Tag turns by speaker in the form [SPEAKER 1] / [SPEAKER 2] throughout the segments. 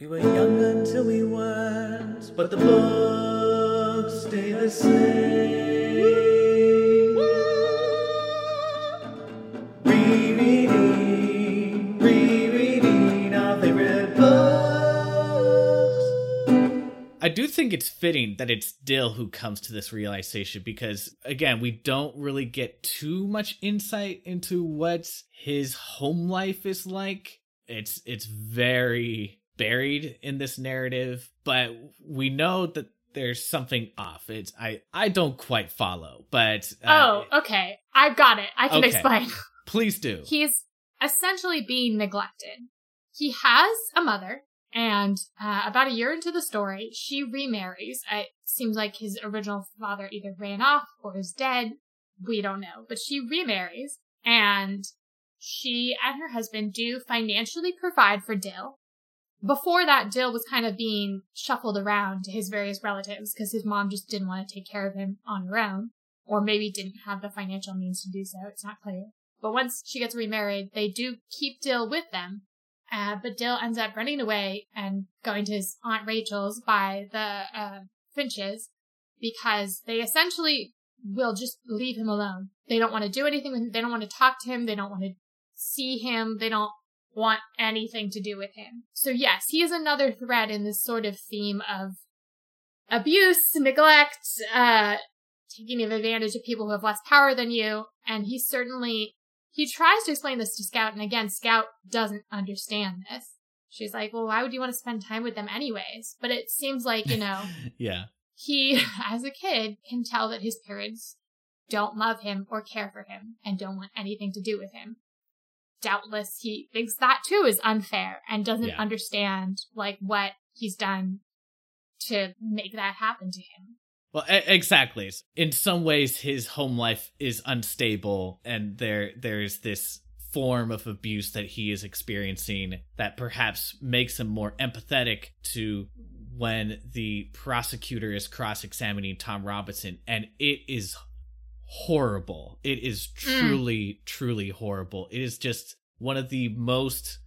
[SPEAKER 1] We were young until we weren't, but the books stay the same. Rereading, rereading our favorite books.
[SPEAKER 2] I do think it's fitting that it's Dill who comes to this realization because, again, we don't really get too much insight into what his home life is like. It's it's very buried in this narrative, but we know that there's something off. It's I I don't quite follow, but uh,
[SPEAKER 3] oh, okay. I've got it. I can
[SPEAKER 2] Okay.
[SPEAKER 3] explain.
[SPEAKER 2] please do.
[SPEAKER 3] He's essentially being neglected. He has a mother, and uh, about a year into the story, she remarries. It seems like his original father either ran off or is dead. We don't know. But she remarries, and she and her husband do financially provide for Dill. Before that, Dill was kind of being shuffled around to his various relatives because his mom just didn't want to take care of him on her own, or maybe didn't have the financial means to do so. It's not clear. But once she gets remarried, they do keep Dill with them. Uh, but Dill ends up running away and going to his Aunt Rachel's by the uh, Finches because they essentially will just leave him alone. They don't want to do anything with him. They don't want to talk to him. They don't want to see him. They don't want anything to do with him. So yes, he is another thread in this sort of theme of abuse, neglect, uh, taking advantage of people who have less power than you. And he certainly, he tries to explain this to Scout. And again, Scout doesn't understand this. She's like, well, why would you want to spend time with them anyways? But it seems like, you know,
[SPEAKER 2] yeah.
[SPEAKER 3] he, as a kid, can tell that his parents don't love him or care for him and don't want anything to do with him. Doubtless he thinks that too is unfair and doesn't
[SPEAKER 2] Yeah.
[SPEAKER 3] understand like what he's done to make that happen to him.
[SPEAKER 2] Well, e- exactly. In some ways, his home life is unstable, and there there's this form of abuse that he is experiencing that perhaps makes him more empathetic to when the prosecutor is cross-examining Tom Robinson, and it is horrible. It is mm. truly, truly horrible. It is just one of the most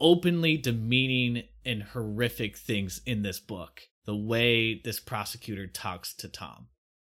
[SPEAKER 2] openly demeaning and horrific things in this book. The way this prosecutor talks to Tom.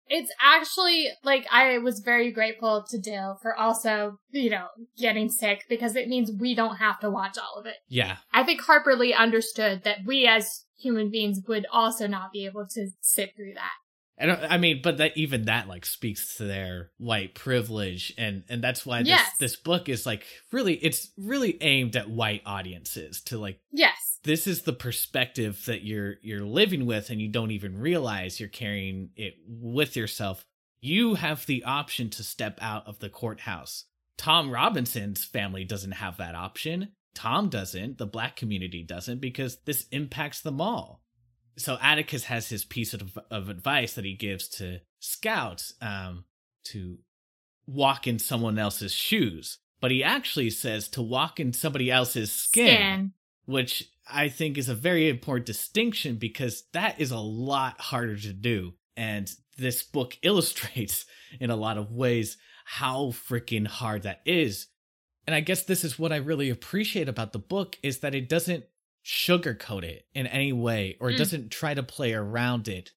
[SPEAKER 3] It's actually like I was very grateful to Dill for also, you know, getting sick because it means we don't have to watch all of it.
[SPEAKER 2] Yeah.
[SPEAKER 3] I think Harper Lee understood that we as human beings would also not be able to sit through that.
[SPEAKER 2] And I I mean, but that even that like speaks to their white privilege, and and that's why this
[SPEAKER 3] Yes.
[SPEAKER 2] this book is like really it's really aimed at white audiences to like
[SPEAKER 3] Yes.
[SPEAKER 2] this is the perspective that you're you're living with, and you don't even realize you're carrying it with yourself. You have the option to step out of the courthouse. Tom Robinson's family doesn't have that option. Tom doesn't. The black community doesn't because this impacts them all so Atticus has his piece of, of advice that he gives to Scout um, to walk in someone else's shoes, but he actually says to walk in somebody else's skin,
[SPEAKER 3] Skin.
[SPEAKER 2] which I think is a very important distinction because that is a lot harder to do. And this book illustrates in a lot of ways how freaking hard that is. And I guess this is what I really appreciate about the book is that it doesn't sugarcoat it in any way or
[SPEAKER 3] Mm.
[SPEAKER 2] doesn't try to play around it.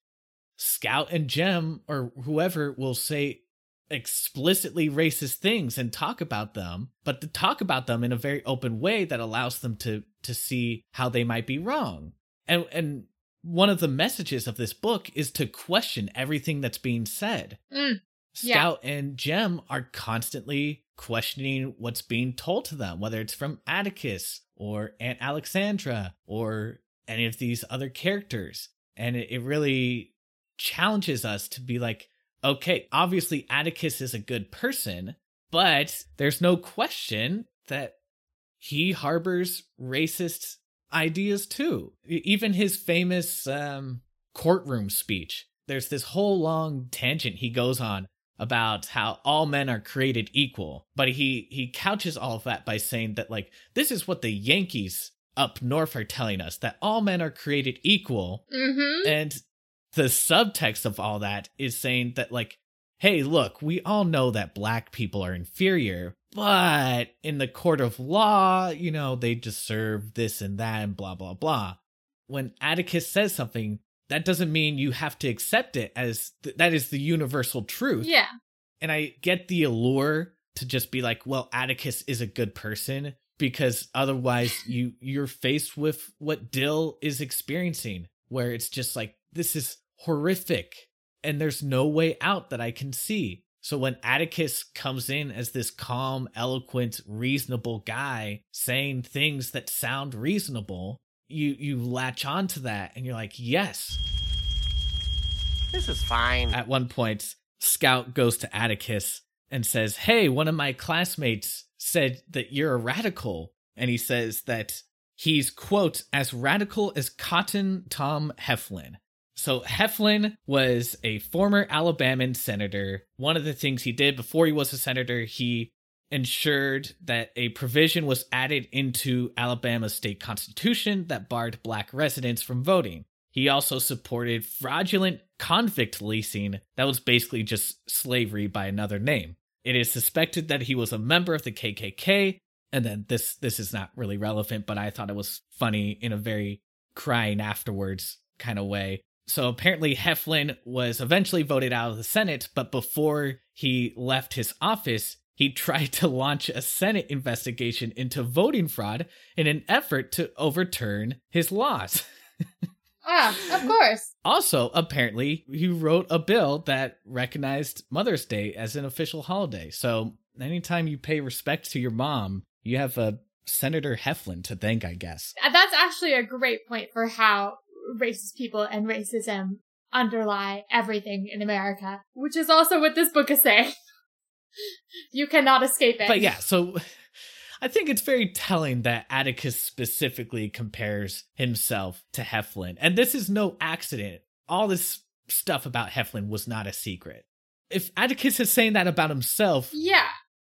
[SPEAKER 2] Scout and Jem or whoever will say explicitly racist things and talk about them, but to talk about them in a very open way that allows them to to see how they might be wrong. And and one of the messages of this book is to question everything that's being said.
[SPEAKER 3] Mm, yeah.
[SPEAKER 2] Scout and Jem are constantly questioning what's being told to them, whether it's from Atticus or Aunt Alexandra or any of these other characters. And it, it really challenges us to be like, okay, obviously Atticus is a good person, but there's no question that he harbors racist ideas too. Even his famous um, courtroom speech. There's this whole long tangent he goes on about how all men are created equal, but he he couches all of that by saying that like this is what the Yankees up north are telling us that all men are created equal
[SPEAKER 3] Mm-hmm.
[SPEAKER 2] and the subtext of all that is saying that, like, hey, look, we all know that black people are inferior, but in the court of law, you know, they deserve this and that and blah, blah, blah. when Atticus says something, that doesn't mean you have to accept it as th- that is the universal truth.
[SPEAKER 3] Yeah.
[SPEAKER 2] And I get the allure to just be like, well, Atticus is a good person because otherwise you you're faced with what Dill is experiencing where it's just like this is horrific and there's no way out that I can see. So when Atticus comes in as this calm, eloquent, reasonable guy saying things that sound reasonable, you you latch onto that and you're like, "Yes."
[SPEAKER 4] This is fine.
[SPEAKER 2] At one point, Scout goes to Atticus and says, Hey, one of my classmates said that you're a radical. And he says that he's, quote, as radical as Cotton Tom Heflin. So Heflin was a former Alabaman senator. One of the things he did before he was a senator, he ensured that a provision was added into Alabama's state constitution that barred black residents from voting. He also supported fraudulent convict leasing that was basically just slavery by another name. It is suspected that he was a member of the KKK, and then this this is not really relevant, but I thought it was funny in a very crying afterwards kind of way. So apparently Heflin was eventually voted out of the Senate, but before he left his office, he tried to launch a Senate investigation into voting fraud in an effort to overturn his laws.
[SPEAKER 3] Ah, of course.
[SPEAKER 2] Also, apparently, he wrote a bill that recognized Mother's Day as an official holiday. So, anytime you pay respect to your mom, you have a Senator Heflin to thank, I guess.
[SPEAKER 3] Uh, That's actually a great point for how racist people and racism underlie everything in America, which is also what this book is saying. You cannot escape it.
[SPEAKER 2] But yeah, so I think it's very telling that Atticus specifically compares himself to Heflin. And this is no accident. All this stuff about Heflin was not a secret. If Atticus is saying that about himself,
[SPEAKER 3] Yeah.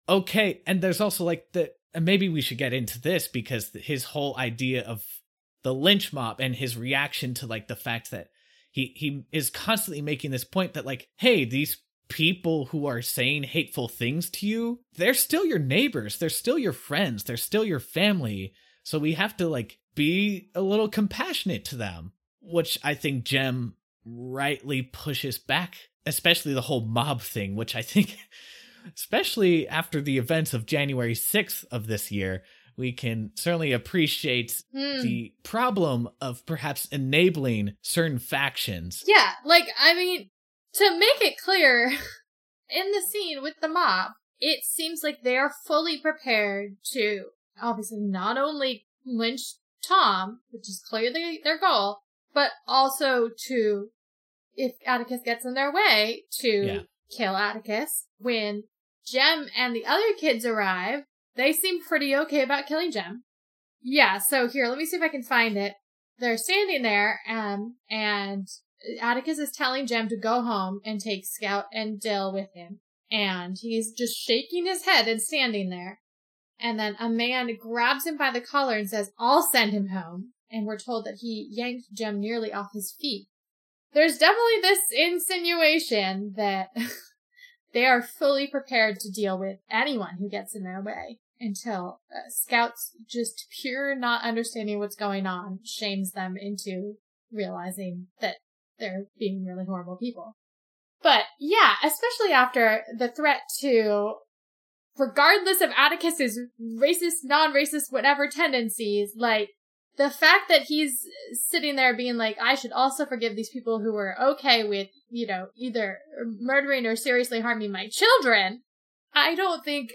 [SPEAKER 2] okay and there's also like the and maybe we should get into this because his whole idea of the lynch mob and his reaction to like the fact that he he is constantly making this point that like hey these people who are saying hateful things to you they're still your neighbors they're still your friends they're still your family so we have to like be a little compassionate to them which i think jem rightly pushes back especially the whole mob thing which i think especially after the events of January 6th of this year, we can certainly appreciate
[SPEAKER 3] Hmm.
[SPEAKER 2] the problem of perhaps enabling certain factions.
[SPEAKER 3] Yeah, like, I mean, to make it clear, in the scene with the mob, it seems like they are fully prepared to obviously not only lynch Tom, which is clearly their goal, but also to, if Atticus gets in their way, to
[SPEAKER 2] Yeah.
[SPEAKER 3] kill Atticus. When Jem and the other kids arrive, they seem pretty okay about killing Jem. Yeah, so here, let me see if I can find it. They're standing there, um, and Atticus is telling Jem to go home and take Scout and Dill with him. And he's just shaking his head and standing there. And then a man grabs him by the collar and says, I'll send him home. And we're told that he yanked Jem nearly off his feet. There's definitely this insinuation that they are fully prepared to deal with anyone who gets in their way until uh, Scout's just pure not understanding what's going on shames them into realizing that they're being really horrible people. But yeah, especially after the threat to, regardless of Atticus's racist, non-racist, whatever tendencies, like, the fact that he's sitting there being like, I should also forgive these people who were okay with, you know, either murdering or seriously harming my children, I don't think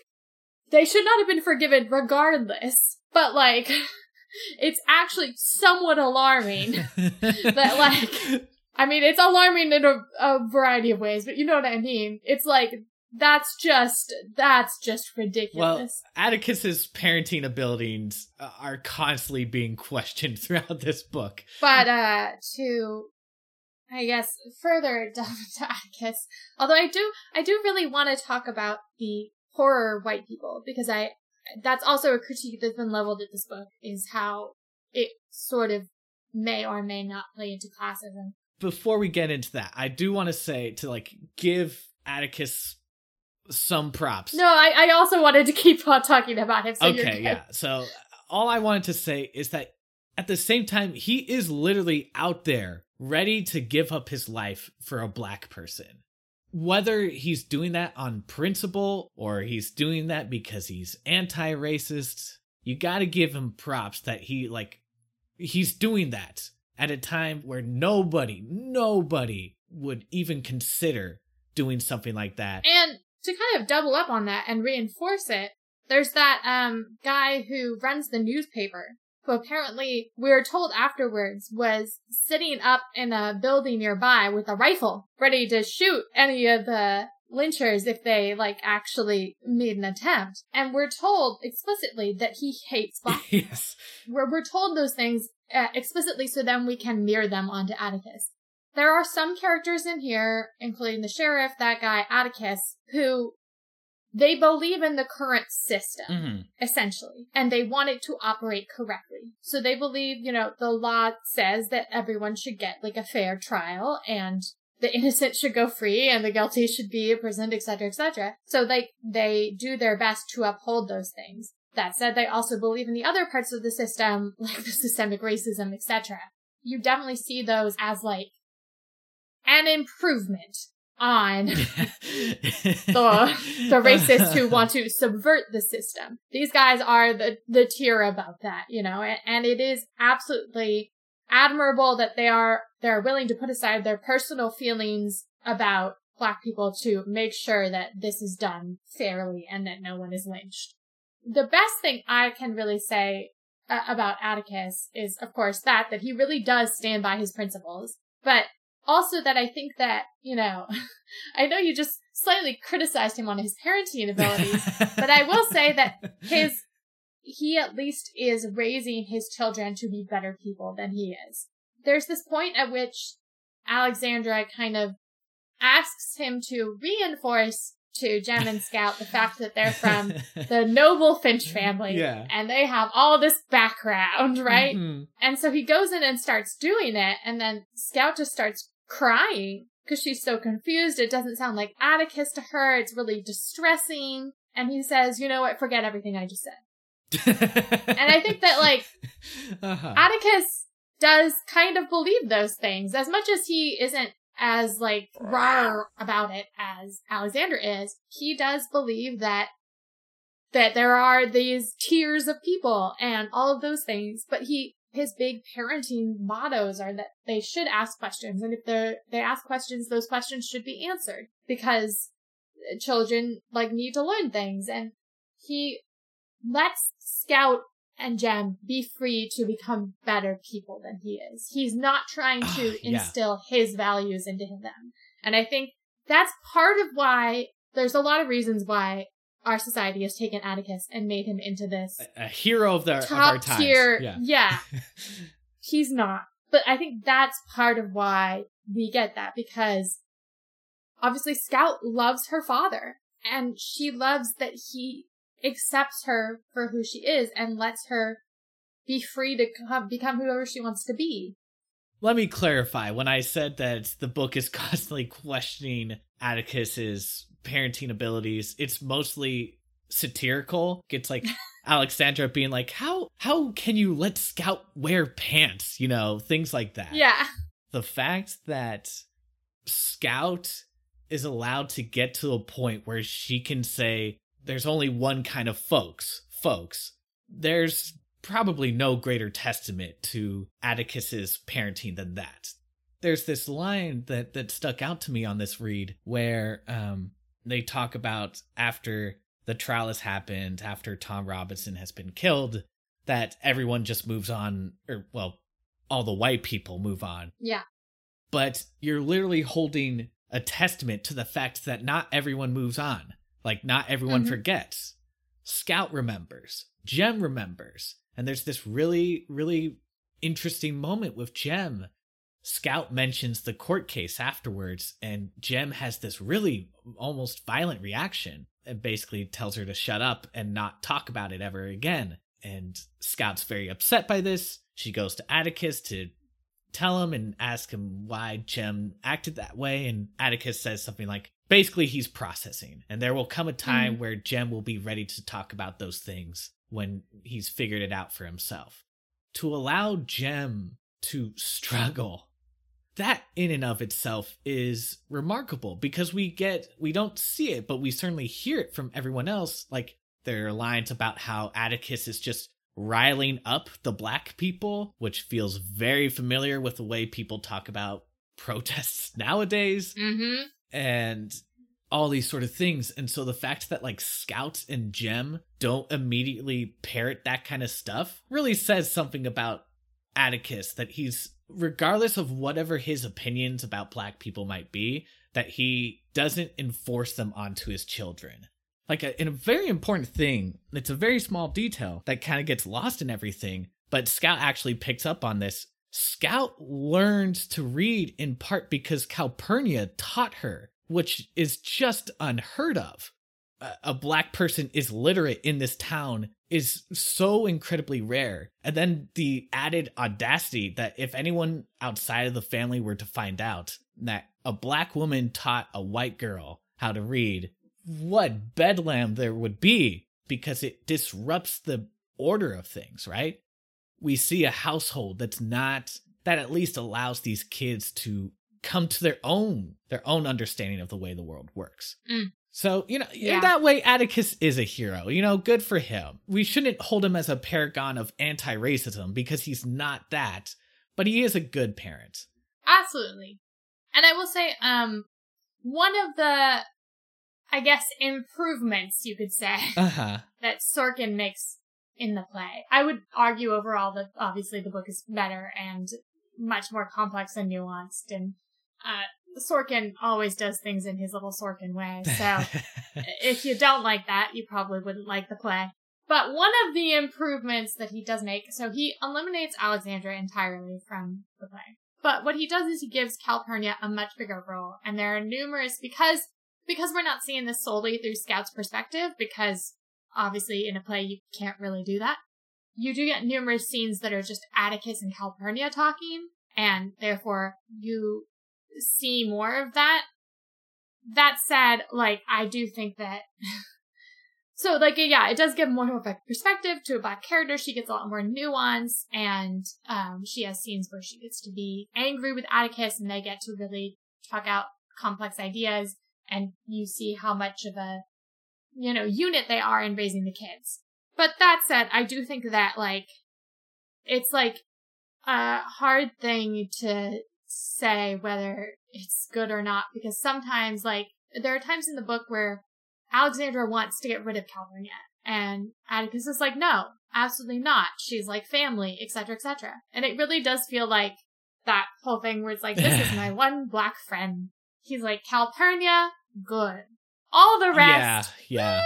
[SPEAKER 3] they should not have been forgiven regardless. But like, it's actually somewhat alarming that like I mean, it's alarming in a, a variety of ways, but you know what I mean. It's like that's just that's just ridiculous. well.
[SPEAKER 2] Atticus's parenting abilities uh, are constantly being questioned throughout this book.
[SPEAKER 3] but uh to I guess further delve into Atticus, although I do I do really want to talk about the horror white people because I that's also a critique that's been leveled at this book is how it sort of may or may not play into classism.
[SPEAKER 2] Before we get into that, I do want to say to like give Atticus some props.
[SPEAKER 3] No, I, I also wanted to keep on talking about him. So
[SPEAKER 2] okay, yeah. So all I wanted to say is that at the same time, he is literally out there ready to give up his life for a black person. Whether he's doing that on principle or he's doing that because he's anti racist, you gotta give him props that he, like, he's doing that at a time where nobody, nobody would even consider doing something like that.
[SPEAKER 3] And to kind of double up on that and reinforce it, there's that um guy who runs the newspaper who apparently we are told afterwards was sitting up in a building nearby with a rifle ready to shoot any of the lynchers if they like actually made an attempt. And we're told explicitly that he hates black.
[SPEAKER 2] yes.
[SPEAKER 3] We're, we're told those things uh, explicitly so then we can mirror them onto Atticus. There are some characters in here, including the sheriff, that guy, Atticus, who they believe in the current system,
[SPEAKER 2] hmm
[SPEAKER 3] essentially, and they want it to operate correctly. So they believe, you know, the law says that everyone should get like a fair trial and the innocent should go free and the guilty should be imprisoned, etc., etc. So they, they do their best to uphold those things. That said, they also believe in the other parts of the system, like the systemic racism, etc. You definitely see those as like an improvement on the the racists who want to subvert the system. These guys are the the tier above that, you know, and, and it is absolutely admirable that they are they're willing to put aside their personal feelings about black people to make sure that this is done fairly and that no one is lynched. The best thing I can really say uh, about Atticus is, of course, that that he really does stand by his principles, but also that I think that you know, I know you just slightly criticized him on his parenting abilities, but I will say that his he at least is raising his children to be better people than he is. There's this point at which Alexandra kind of asks him to reinforce to Jem and Scout the fact that they're from the noble Finch family
[SPEAKER 2] Yeah.
[SPEAKER 3] and they have all this background, right?
[SPEAKER 2] Mhm.
[SPEAKER 3] And so he goes in and starts doing it, and then Scout just starts crying because she's so confused. It doesn't sound like Atticus to her. It's really distressing. And he says, you know what, forget everything I just said. And I think that, like,
[SPEAKER 2] uh-huh.
[SPEAKER 3] Atticus does kind of believe those things as much as he isn't as like raw about it as Alexandra is. He does believe that that there are these tiers of people and all of those things, but he his big parenting mottos are that they should ask questions and if they they ask questions those questions should be answered because children like need to learn things and he lets Scout and Jem be free to become better people than he is. He's not trying to ah,
[SPEAKER 2] yeah.
[SPEAKER 3] instill his values into them. And I think that's part of why there's a lot of reasons why our society has taken Atticus and made him into this
[SPEAKER 2] a hero of, the, of our
[SPEAKER 3] top
[SPEAKER 2] times.
[SPEAKER 3] tier.
[SPEAKER 2] Yeah.
[SPEAKER 3] yeah. He's not. But I think that's part of why we get that because obviously Scout loves her father and she loves that he accepts her for who she is and lets her be free to come, become whoever she wants to be.
[SPEAKER 2] Let me clarify. When I said that the book is constantly questioning Atticus's parenting abilities, it's mostly satirical. It's like Alexandra being like, "How how can you let Scout wear pants?" You know, things like that.
[SPEAKER 3] Yeah.
[SPEAKER 2] The fact that Scout is allowed to get to a point where she can say, "There's only one kind of folks, folks." There's probably no greater testament to Atticus's parenting than that. There's this line that that stuck out to me on this read where um they talk about after the trial has happened, after Tom Robinson has been killed, that everyone just moves on or well, all the white people move on.
[SPEAKER 3] Yeah.
[SPEAKER 2] But you're literally holding a testament to the fact that not everyone moves on. Like not everyone
[SPEAKER 3] Mhm.
[SPEAKER 2] forgets. Scout remembers. Jem remembers. And there's this really, really interesting moment with Jem. Scout mentions the court case afterwards, and Jem has this really almost violent reaction and basically tells her to shut up and not talk about it ever again. And Scout's very upset by this. She goes to Atticus to tell him and ask him why Jem acted that way. And Atticus says something like, basically, he's processing. And there will come a time where Jem will be ready to talk about those things when he's figured it out for himself. to allow Jem to struggle that in and of itself is remarkable because we get we don't see it but we certainly hear it from everyone else like there are lines about how atticus is just riling up the black people which feels very familiar with the way people talk about protests nowadays
[SPEAKER 3] Mm-hmm.
[SPEAKER 2] And all these sort of things. And so the fact that like scouts and Jem don't immediately parrot that kind of stuff really says something about atticus that he's regardless of whatever his opinions about black people might be that he doesn't enforce them onto his children. Like a, in a very important thing it's a very small detail that kind of gets lost in everything but scout actually picks up on this scout learns to read in part because calpurnia taught her which is just unheard of a, a black person is literate in this town is so incredibly rare and then the added audacity that if anyone outside of the family were to find out that a black woman taught a white girl how to read what bedlam there would be because it disrupts the order of things, right? We see a household that's not that at least allows these kids to come to their own their own understanding of the way the world works.
[SPEAKER 3] Mm.
[SPEAKER 2] So, you know,
[SPEAKER 3] Yeah.
[SPEAKER 2] in that way Atticus is a hero. You know, good for him. We shouldn't hold him as a paragon of anti-racism because he's not that, but he is a good parent.
[SPEAKER 3] Absolutely. And I will say, um, one of the, I guess, improvements you could say
[SPEAKER 2] Uh-huh.
[SPEAKER 3] that Sorkin makes in the play. I would argue overall that obviously the book is better and much more complex and nuanced and, uh, Sorkin always does things in his little Sorkin way. So if you don't like that, you probably wouldn't like the play. But one of the improvements that he does make, so he eliminates Alexandra entirely from the play. But what he does is he gives Calpurnia a much bigger role, and there are numerous because because we're not seeing this solely through Scout's perspective, because obviously in a play you can't really do that. You do get numerous scenes that are just Atticus and Calpurnia talking, and therefore you see more of that. That said, like I do think that So, like, yeah, it does give more of a perspective to a black character. She gets a lot more nuance, and um, she has scenes where she gets to be angry with Atticus, and they get to really talk out complex ideas, and you see how much of a, you know, unit they are in raising the kids. But that said, I do think that, like, it's like a hard thing to say whether it's good or not, because sometimes, like, there are times in the book where Alexandra wants to get rid of Calpurnia. And Atticus is like, no, absolutely not. She's like family, etc., etc. And it really does feel like that whole thing where it's like, this is my one black friend. He's like, Calpurnia, good. All the rest,
[SPEAKER 2] yeah, yeah.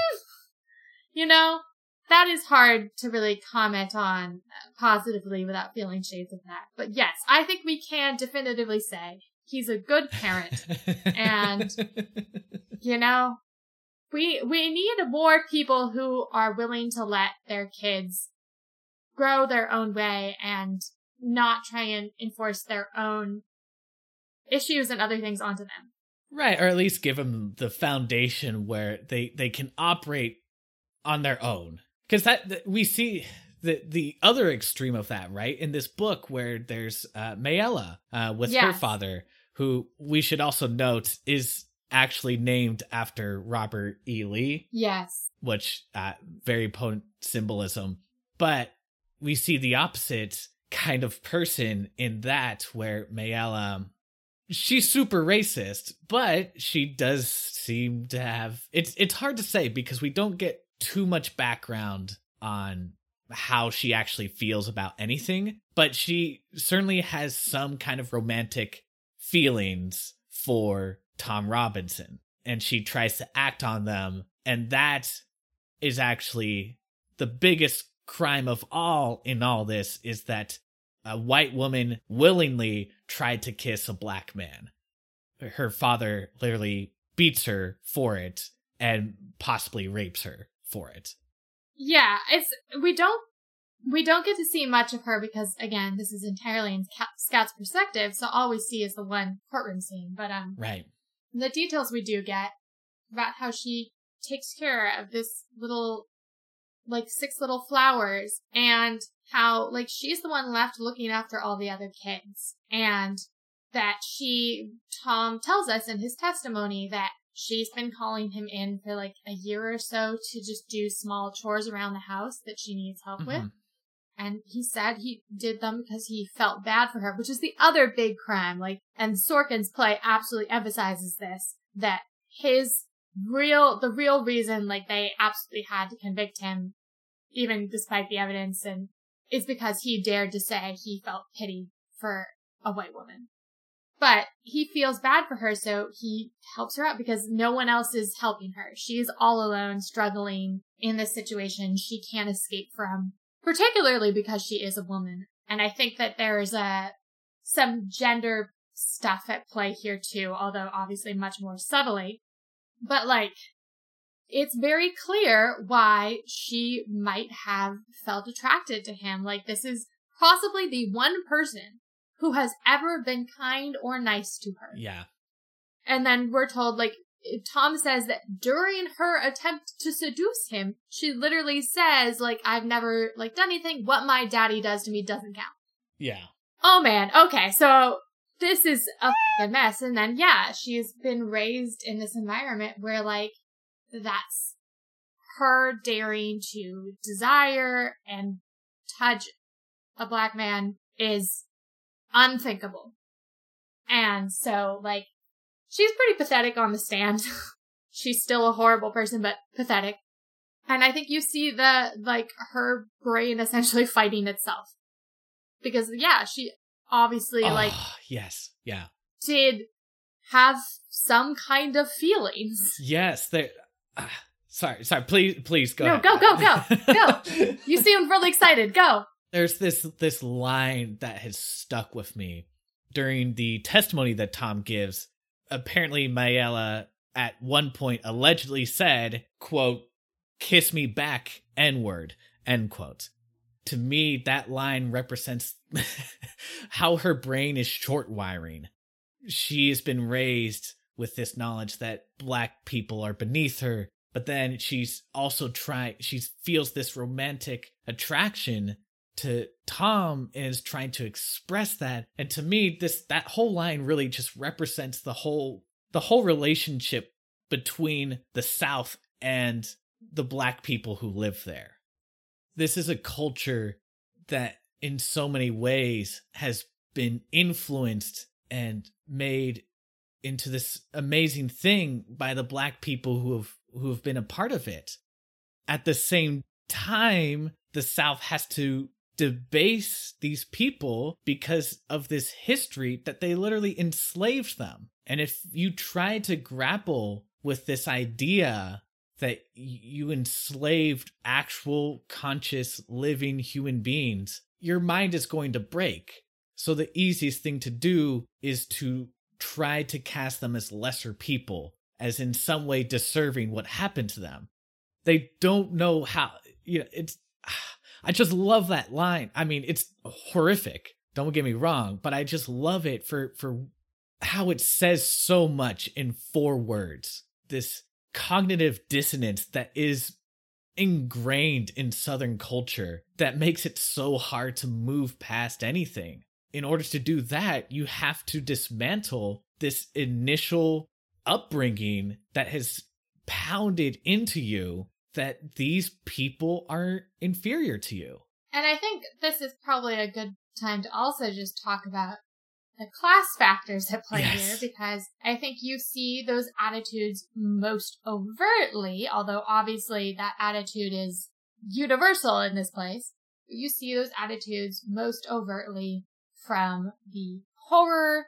[SPEAKER 3] you know, that is hard to really comment on positively without feeling shades of that. But yes, I think we can definitively say he's a good parent. And- you know we we need more people who are willing to let their kids grow their own way and not try and enforce their own issues and other things onto them
[SPEAKER 2] right, or at least give them the foundation where they they can operate on their own. Because that th- we see the the other extreme of that, right? In this book where there's uh, Mayella uh, with her father, who we should also note is actually named after Robert E. Lee.
[SPEAKER 3] yes
[SPEAKER 2] which uh, very potent symbolism. But we see the opposite kind of person in that where Mayella, she's super racist, but she does seem to have. It's it's hard to say because we don't get too much background on how she actually feels about anything, but she certainly has some kind of romantic feelings for Tom Robinson, and she tries to act on them, and that is actually the biggest crime of all in all this is that a white woman willingly tried to kiss a black man. Her father literally beats her for it and possibly rapes her for it.
[SPEAKER 3] yeah it's we don't we don't get to see much of her because again this is entirely in scout's perspective so all we see is the one courtroom scene but um
[SPEAKER 2] Right.
[SPEAKER 3] the details we do get about how she takes care of this little like six little flowers and how like she's the one left looking after all the other kids and that she Tom tells us in his testimony that she's been calling him in for like a year or so to just do small chores around the house that she needs help
[SPEAKER 2] Mm-hmm.
[SPEAKER 3] with. And he said he did them because he felt bad for her, which is the other big crime. Like, and Sorkin's play absolutely emphasizes this, that his real, the real reason, like, they absolutely had to convict him, even despite the evidence, and is because he dared to say he felt pity for a white woman. But he feels bad for her, so he helps her out because no one else is helping her. She's all alone, struggling in this situation she can't escape from, particularly because she is a woman. And I think that there's a, some gender stuff at play here too, although obviously much more subtly. But like, it's very clear why she might have felt attracted to him. Like, this is possibly the one person who has ever been kind or nice to her.
[SPEAKER 2] Yeah.
[SPEAKER 3] And then we're told, like, Tom says that during her attempt to seduce him, she literally says, like, I've never, like, done anything. What my daddy does to me doesn't count.
[SPEAKER 2] Yeah.
[SPEAKER 3] Oh man, okay, so this is a mess. And then, yeah, she's been raised in this environment where, like, that's her daring to desire and touch a black man is unthinkable. And so, like, she's pretty pathetic on the stand. she's still a horrible person, but pathetic. And I think you see the, like, her brain essentially fighting itself. Because, yeah, she obviously, ah, like,
[SPEAKER 2] Oh, yes. Yeah.
[SPEAKER 3] did have some kind of feelings.
[SPEAKER 2] Yes. There. Sorry. Sorry. Please. Please go.
[SPEAKER 3] No,
[SPEAKER 2] ahead.
[SPEAKER 3] go, go, go, go. You seem really excited. Go.
[SPEAKER 2] There's this this line that has stuck with me during the testimony that Tom gives. Apparently, Mayella at one point allegedly said, "quote Kiss me back, N word." End quote. To me, that line represents how her brain is short wiring. She has been raised with this knowledge that black people are beneath her, but then she's also trying, she feels this romantic attraction to Tom and is trying to express that. And to me, this, that whole line really just represents the whole, the whole relationship between the South and the black people who live there. This is a culture that in so many ways has been influenced and made into this amazing thing by the black people who have who have been a part of it. At the same time, the South has to debase these people because of this history that they literally enslaved them. And if you try to grapple with this idea that you enslaved actual conscious living human beings, your mind is going to break. So the easiest thing to do is to try to cast them as lesser people, as in some way deserving what happened to them. They don't know how, you know, it's, I just love that line. I mean, it's horrific. Don't get me wrong, but I just love it for, for how it says so much in four words. This cognitive dissonance that is ingrained in Southern culture that makes it so hard to move past anything. In order to do that, you have to dismantle this initial upbringing that has pounded into you that these people are inferior to you.
[SPEAKER 3] And I think this is probably a good time to also just talk about the class factors at play
[SPEAKER 2] Yes.
[SPEAKER 3] here because I think you see those attitudes most overtly, although obviously that attitude is universal in this place. You see those attitudes most overtly from the horror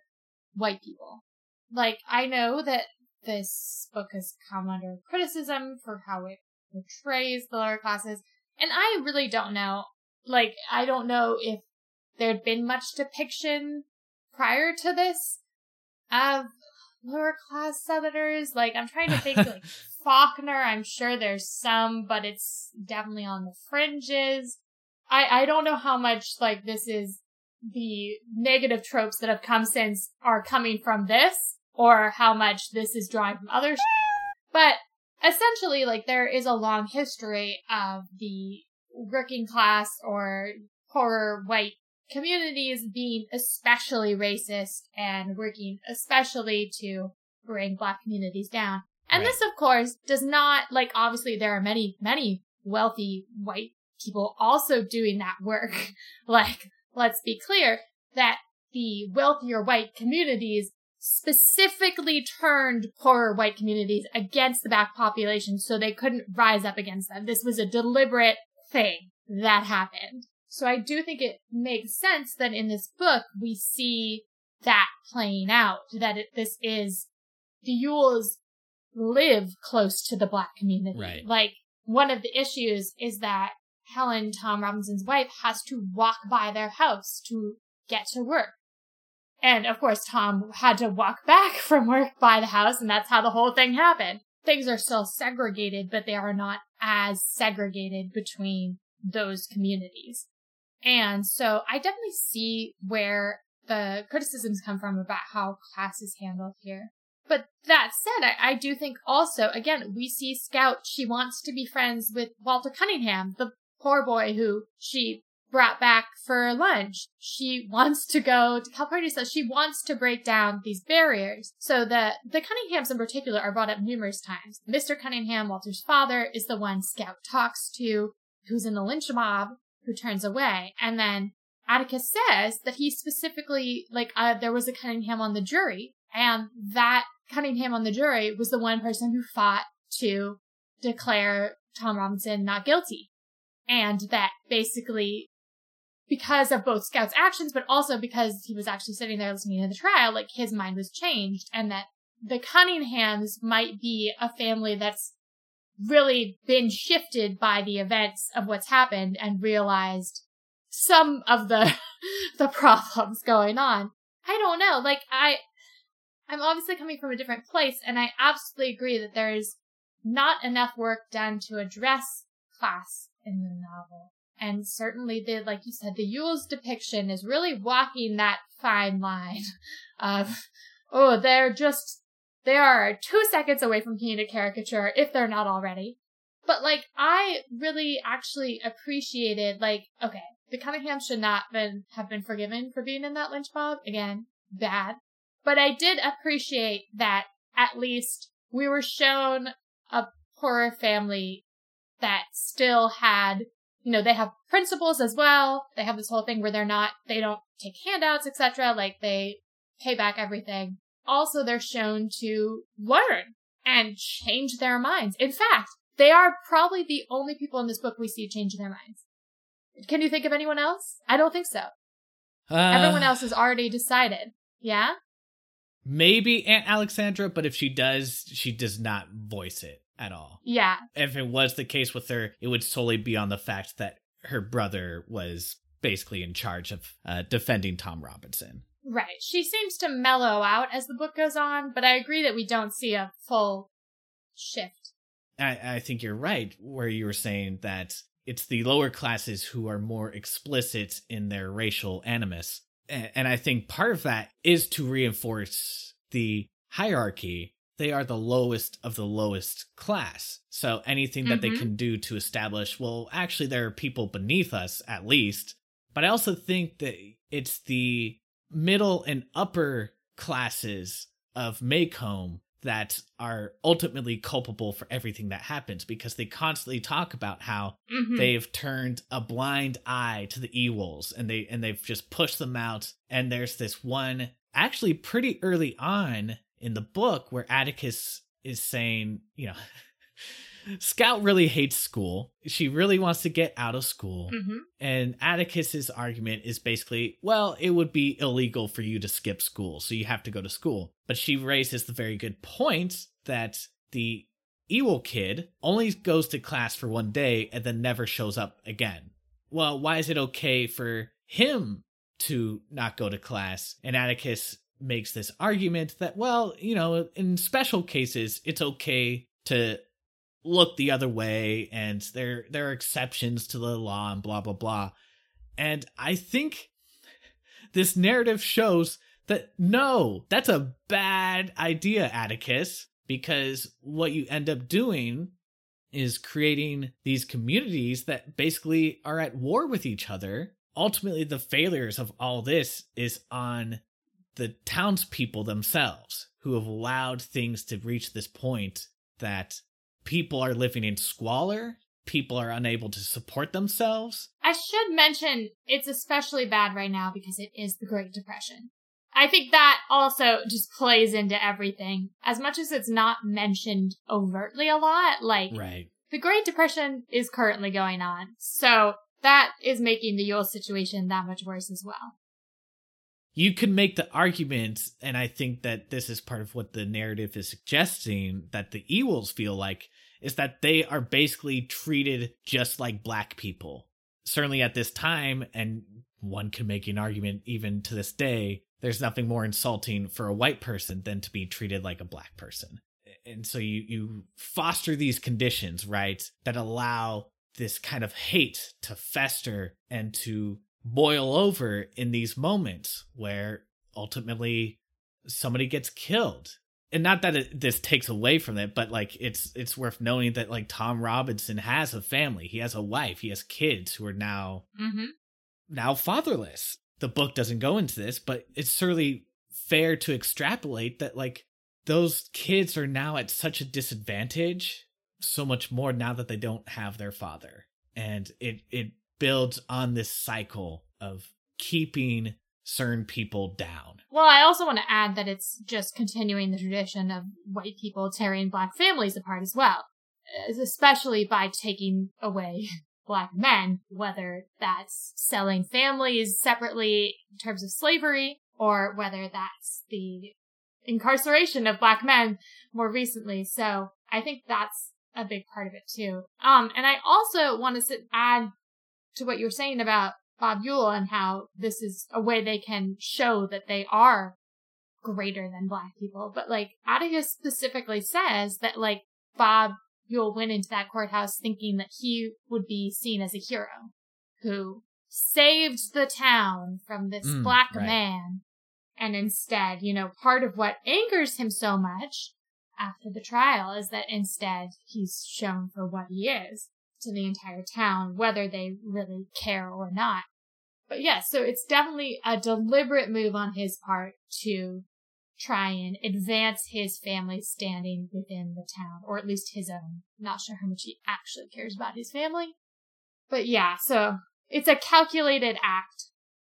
[SPEAKER 3] white people. Like, I know that this book has come under criticism for how it portrays the lower classes, and I really don't know. Like, I don't know if there'd been much depiction prior to this of lower class Southerners. Like, I'm trying to think, like, Faulkner, I'm sure there's some, but it's definitely on the fringes. I, I don't know how much, like, this is the negative tropes that have come since are coming from this, or how much this is drawing from other sh- But essentially, like, there is a long history of the working class or poorer white communities being especially racist and working especially to bring black communities down. And
[SPEAKER 2] Right.
[SPEAKER 3] this, of course, does not, like, obviously there are many, many wealthy white people also doing that work. like, let's be clear that the wealthier white communities specifically turned poorer white communities against the black population so they couldn't rise up against them. This was a deliberate thing that happened. So I do think it makes sense that in this book we see that playing out, that it, this is the Ewells live close to the black community.
[SPEAKER 2] Right.
[SPEAKER 3] Like one of the issues is that Helen, Tom Robinson's wife, has to walk by their house to get to work. And of course, Tom had to walk back from work by the house, and that's how the whole thing happened. Things are still segregated, but they are not as segregated between those communities. And so I definitely see where the criticisms come from about how class is handled here. But that said, I, I do think also, again, we see Scout, she wants to be friends with Walter Cunningham, the poor boy who she brought back for lunch. She wants to go to Calpurnia, so she wants to break down these barriers. So the, the Cunninghams in particular are brought up numerous times. Mr. Cunningham, Walter's father, is the one Scout talks to, who's in the lynch mob, who turns away. And then Atticus says that he specifically, like, uh, there was a Cunningham on the jury, and that Cunningham on the jury was the one person who fought to declare Tom Robinson not guilty. And that basically, because of both Scout's actions, but also because he was actually sitting there listening to the trial, like his mind was changed, and that the Cunninghams might be a family that's really been shifted by the events of what's happened and realized some of the the problems going on. I don't know. Like I I'm obviously coming from a different place and I absolutely agree that there is not enough work done to address class in the novel. And certainly the like you said, the Ewell's depiction is really walking that fine line of oh, they're just they are two seconds away from being a caricature if they're not already. But like, I really actually appreciated like, okay, the Cunninghams should not been have been forgiven for being in that lynch mob. Again, bad. But I did appreciate that at least we were shown a poorer family that still had, you know, they have principles as well. They have this whole thing where they're not, they don't take handouts, etc. Like they pay back everything. Also, they're shown to learn and change their minds. In fact, they are probably the only people in this book we see change their minds. Can you think of anyone else? I don't think so.
[SPEAKER 2] Uh,
[SPEAKER 3] Everyone else has already decided. Yeah?
[SPEAKER 2] Maybe Aunt Alexandra, but if she does, she does not voice it at all.
[SPEAKER 3] Yeah.
[SPEAKER 2] If it was the case with her, it would solely be on the fact that her brother was basically in charge of uh, defending Tom Robinson.
[SPEAKER 3] Right. She seems to mellow out as the book goes on, but I agree that we don't see a full shift.
[SPEAKER 2] I, I think you're right, where you were saying that it's the lower classes who are more explicit in their racial animus. A- And I think part of that is to reinforce the hierarchy. They are the lowest of the lowest class. So anything that they
[SPEAKER 3] Mhm.
[SPEAKER 2] can do to establish, well, actually, there are people beneath us at least. But I also think that it's the middle and upper classes of Maycomb that are ultimately culpable for everything that happens because they constantly talk about how
[SPEAKER 3] Mm-hmm.
[SPEAKER 2] they've turned a blind eye to the Ewells and they and they've just pushed them out and there's this one actually pretty early on in the book where Atticus is saying, you know, Scout really hates school. She really wants to get out of school.
[SPEAKER 3] hmm
[SPEAKER 2] And Atticus's argument is basically, well, it would be illegal for you to skip school, so you have to go to school. But she raises the very good point that the Ewell kid only goes to class for one day and then never shows up again. Well, why is it okay for him to not go to class? And Atticus makes this argument that, well, you know, in special cases, it's okay to look the other way and there there are exceptions to the law and blah blah blah. And I think this narrative shows that no, that's a bad idea, Atticus, because what you end up doing is creating these communities that basically are at war with each other. Ultimately, the failures of all this is on the townspeople themselves who have allowed things to reach this point that people are living in squalor, people are unable to support themselves.
[SPEAKER 3] I should mention it's especially bad right now because it is the Great Depression. I think that also just plays into everything. As much as it's not mentioned overtly a lot, like
[SPEAKER 2] Right.
[SPEAKER 3] the Great Depression is currently going on. So that is making the Ewell situation that much worse as well.
[SPEAKER 2] You could make the argument, and I think that this is part of what the narrative is suggesting that the Ewells feel like, is that they are basically treated just like black people. Certainly at this time, and one can make an argument even to this day, there's nothing more insulting for a white person than to be treated like a black person. And so you, you foster these conditions, right, that allow this kind of hate to fester and to boil over in these moments where ultimately somebody gets killed. And not that it, this takes away from it but like it's it's worth knowing that like tom robinson has a family. He has a wife. He has kids who are now
[SPEAKER 3] Mm-hmm.
[SPEAKER 2] now fatherless. The book doesn't go into this but it's certainly fair to extrapolate that like those kids are now at such a disadvantage so much more now that they don't have their father. And it it builds on this cycle of keeping certain people down
[SPEAKER 3] Well, I also want to add that it's just continuing the tradition of white people tearing black families apart as well, especially by taking away black men, whether that's selling families separately in terms of slavery or whether that's the incarceration of black men more recently. So I think that's a big part of it too. Um, and I also want to add to what you were saying about Bob Ewell and how this is a way they can show that they are greater than black people. But like Atticus specifically says that like Bob Ewell went into that courthouse thinking that he would be seen as a hero who saved the town from this
[SPEAKER 2] Mm,
[SPEAKER 3] black
[SPEAKER 2] right.
[SPEAKER 3] man. And instead, you know, part of what angers him so much after the trial is that instead he's shown for what he is to the entire town, whether they really care or not. But yeah, so it's definitely a deliberate move on his part to try and advance his family's standing within the town, or at least his own. Not sure how much he actually cares about his family. But yeah, so it's a calculated act.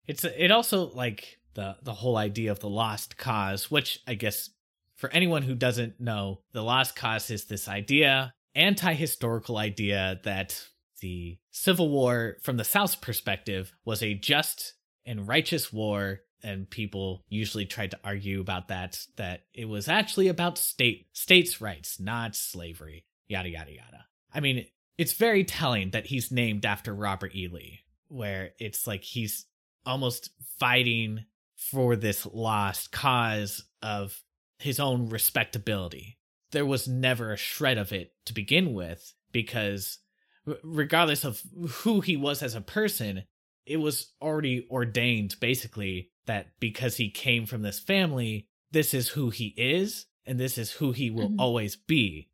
[SPEAKER 2] It's it also like the the whole idea of the lost cause, which I guess for anyone who doesn't know, the lost cause is this idea, anti-historical idea that the Civil War from the South's perspective was a just and righteous war and people usually tried to argue about that that it was actually about state states rights, not slavery. Yada yada yada. I mean, it's very telling that he's named after Robert E. Lee, where it's like he's almost fighting for this lost cause of his own respectability. There was never a shred of it to begin with because regardless of who he was as a person, it was already ordained basically that because he came from this family, this is who he is and this is who he will
[SPEAKER 3] Mhm.
[SPEAKER 2] always be.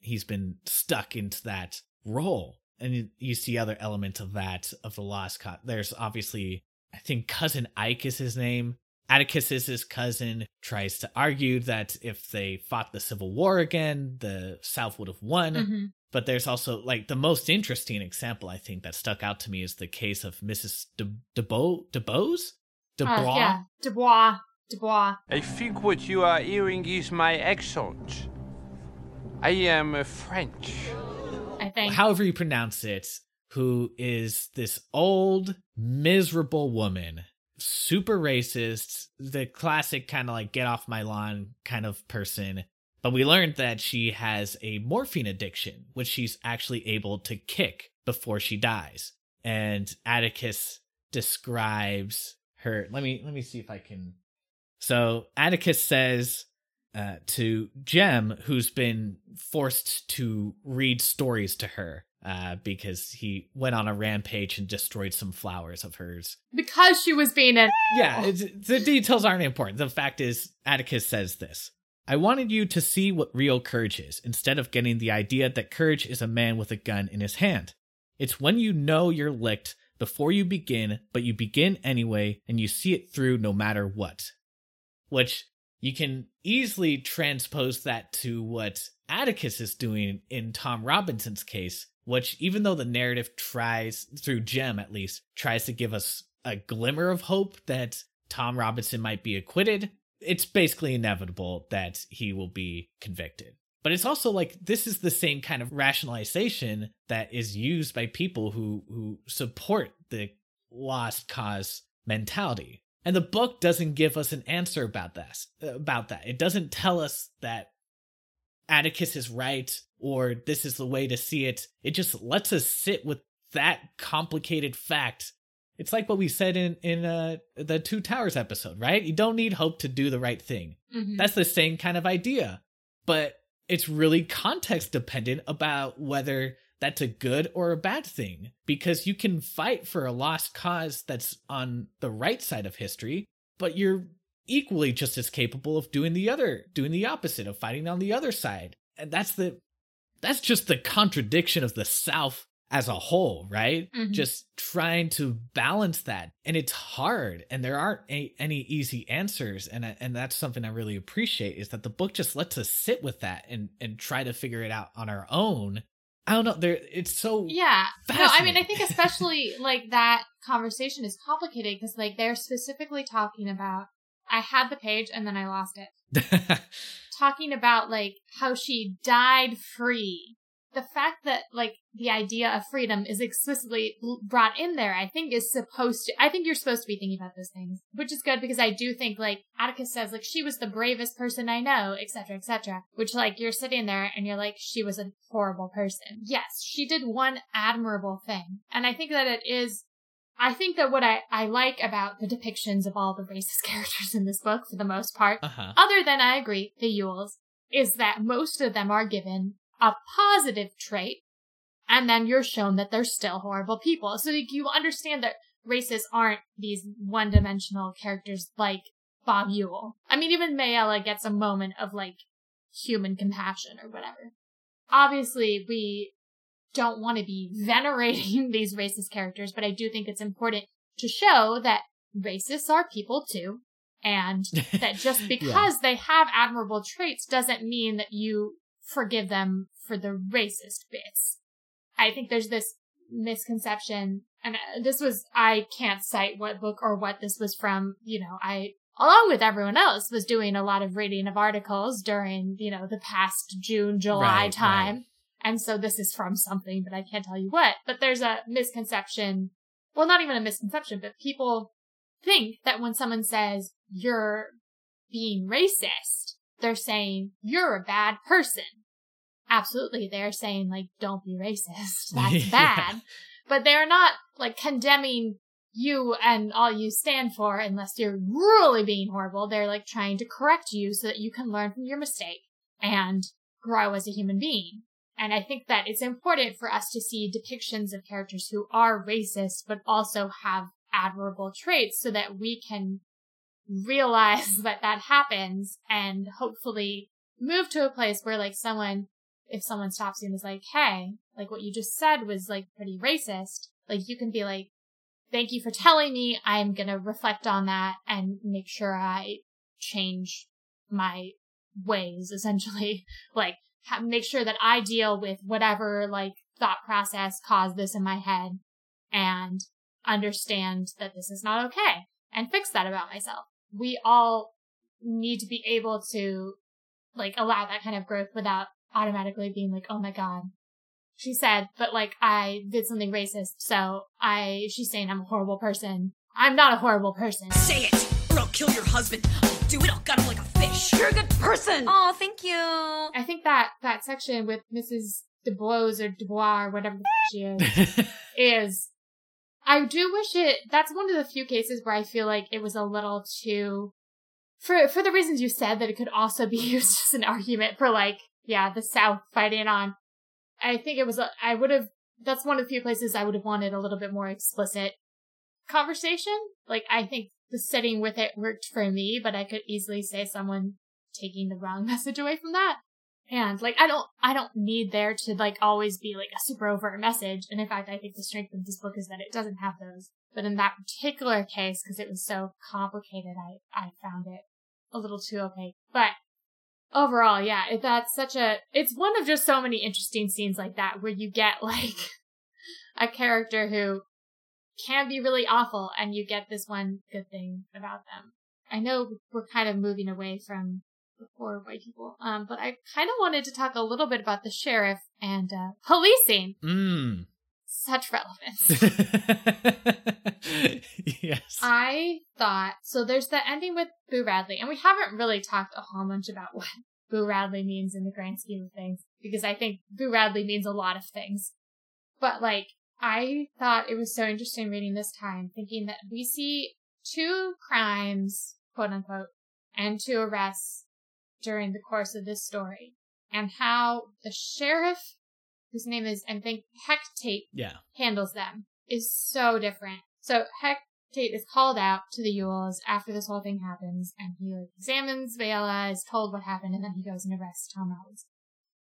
[SPEAKER 2] He's been stuck into that role. And you, you see other elements of that of the lost cause. There's obviously, I think cousin Ike is his name. Atticus is his cousin, tries to argue that if they fought the Civil War again, the South would have won.
[SPEAKER 3] Mhm.
[SPEAKER 2] But there's also like the most interesting example I think that stuck out to me is the case of Mrs. De DeBo DeBose?
[SPEAKER 3] Uh,
[SPEAKER 2] DeBois?
[SPEAKER 3] yeah, Dubois. Dubois.
[SPEAKER 5] I think what you are hearing is my accent. I am uh, French.
[SPEAKER 3] I think.
[SPEAKER 2] however you pronounce it, who is this old, miserable woman, super racist, the classic kind of like get off my lawn kind of person. But we learned that she has a morphine addiction, which she's actually able to kick before she dies. And Atticus describes her. Let me let me see if I can. So Atticus says uh, to Jem, who's been forced to read stories to her uh, because he went on a rampage and destroyed some flowers of hers.
[SPEAKER 3] because she was being a
[SPEAKER 2] Yeah, it's, the details aren't important. The fact is, Atticus says this I wanted you to see what real courage is, instead of getting the idea that courage is a man with a gun in his hand. It's when you know you're licked before you begin, but you begin anyway, and you see it through no matter what. Which you can easily transpose that to what Atticus is doing in Tom Robinson's case, which, even though the narrative tries, through Jem at least, tries to give us a glimmer of hope that Tom Robinson might be acquitted, it's basically inevitable that he will be convicted. But it's also like this is the same kind of rationalization that is used by people who who support the lost cause mentality. And the book doesn't give us an answer about that. About that, it doesn't tell us that Atticus is right or this is the way to see it. It just lets us sit with that complicated fact. It's like what we said in in uh, the Two Towers episode, right? You don't need hope to do the right thing.
[SPEAKER 3] Mhm.
[SPEAKER 2] That's the same kind of idea, but it's really context dependent about whether that's a good or a bad thing because you can fight for a lost cause that's on the right side of history, but you're equally just as capable of doing the other, doing the opposite of fighting on the other side. And that's the that's just the contradiction of the South as a whole, right?
[SPEAKER 3] Mhm.
[SPEAKER 2] Just trying to balance that. And it's hard and there aren't a, any easy answers and I- and that's something I really appreciate is that the book just lets us sit with that and and try to figure it out on our own. I don't know, there it's so
[SPEAKER 3] Yeah. No, I mean, I think especially like that conversation is complicated because like they're specifically talking about. I had the page and then I lost it. Talking about like how she died free. The fact that like the idea of freedom is explicitly brought in there, I think is supposed to, I think you're supposed to be thinking about those things, which is good because I do think like Atticus says like she was the bravest person I know, etc., etc., which like you're sitting there and you're like, she was a horrible person. Yes, she did one admirable thing. And I think that it is I think that what I, I like about the depictions of all the racist characters in this book, for the most part,
[SPEAKER 2] uh-huh.
[SPEAKER 3] other than I agree, the Ewells, is that most of them are given a positive trait, and then you're shown that they're still horrible people. So you understand that racists aren't these one-dimensional characters like Bob Ewell. I mean, even Mayella gets a moment of like human compassion or whatever. Obviously, we don't want to be venerating these racist characters, but I do think it's important to show that racists are people too, and that just because they have admirable traits doesn't mean that you forgive them for the racist bits. I think there's this misconception, and uh, this was, I can't cite what book or what this was from, you know, I, along with everyone else, was doing a lot of reading of articles during, you know, the past June, July
[SPEAKER 2] Right,
[SPEAKER 3] time.
[SPEAKER 2] right.
[SPEAKER 3] And so this is from something, but I can't tell you what. But there's a misconception. Well, not even a misconception, but people think that when someone says you're being racist, they're saying you're a bad person. Absolutely. They're saying like, don't be racist. That's
[SPEAKER 2] Yeah.
[SPEAKER 3] bad. But they're not like condemning you and all you stand for unless you're really being horrible. They're like trying to correct you so that you can learn from your mistake and grow as a human being. And I think that it's important for us to see depictions of characters who are racist, but also have admirable traits so that we can realize that that happens and hopefully move to a place where like someone, if someone stops you and is like, Hey, like what you just said was like pretty racist. Like you can be like, thank you for telling me. I'm going to reflect on that and make sure I change my ways essentially. like make sure that I deal with whatever like thought process caused this in my head and understand that this is not okay and fix that about myself. We all need to be able to like allow that kind of growth without automatically being like, oh my god. She said, but like I did something racist, so I she's saying I'm a horrible person. I'm not a horrible person.
[SPEAKER 6] Say it, or I'll kill your husband. I'll do it. I'll gut him like a fish. You're a good person.
[SPEAKER 7] Oh, thank you.
[SPEAKER 3] I think that that section with Mrs. DeBlois or Dubois or whatever the she is is I do wish it that's one of the few cases where I feel like it was a little too for for the reasons you said that it could also be used as an argument for like yeah the South fighting on. I think it was I would have that's one of the few places I would have wanted a little bit more explicit conversation. Like I think the sitting with it worked for me, but I could easily say someone taking the wrong message away from that. And like I don't I don't need there to like always be like a super overt message. And in fact I think the strength of this book is that it doesn't have those. But in that particular case, because it was so complicated, I I found it a little too opaque. But overall, yeah, it, that's such a it's one of just so many interesting scenes like that where you get like a character who can be really awful and you get this one good thing about them. I know we're kind of moving away from the poor white people, um, but I kind of wanted to talk a little bit about the sheriff and uh, policing.
[SPEAKER 2] Mm.
[SPEAKER 3] Such relevance.
[SPEAKER 2] yes.
[SPEAKER 3] I thought so. There's the ending with Boo Radley, and we haven't really talked a whole bunch about what Boo Radley means in the grand scheme of things, because I think Boo Radley means a lot of things. But like, I thought it was so interesting reading this time, thinking that we see two crimes, quote unquote, and two arrests during the course of this story, and how the sheriff, whose name is, I think, Heck Tate,
[SPEAKER 2] yeah.
[SPEAKER 3] handles them is so different. So Heck Tate is called out to the Ewells after this whole thing happens, and he like, examines Mayella, is told what happened, and then he goes and arrests Tom Robbins.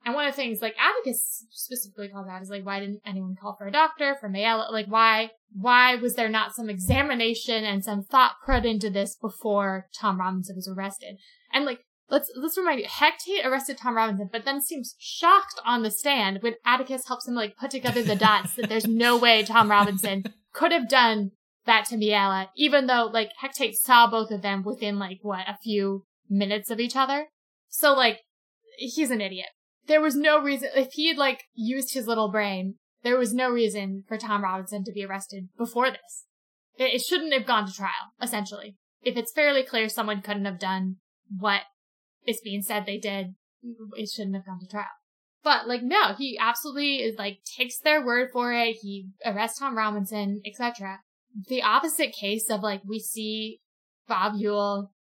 [SPEAKER 3] And one of the things, like Atticus specifically calls out, is like, why didn't anyone call for a doctor for Mayella? Like, why, why was there not some examination and some thought put into this before Tom Robinson was arrested? And like, let's let's remind you, Heck Tate arrested Tom Robinson, but then seems shocked on the stand when Atticus helps him like put together the dots that there's no way Tom Robinson could have done that to Mayella, even though like Heck Tate saw both of them within like what a few minutes of each other. So like, he's an idiot there was no reason if he had like used his little brain there was no reason for tom robinson to be arrested before this. It, it, shouldn't have gone to trial essentially. If it's fairly clear someone couldn't have done what is being said they did it shouldn't have gone to trial. But like no he absolutely is like takes their word for it. He arrests tom robinson etc the opposite case of like we see bob Ewell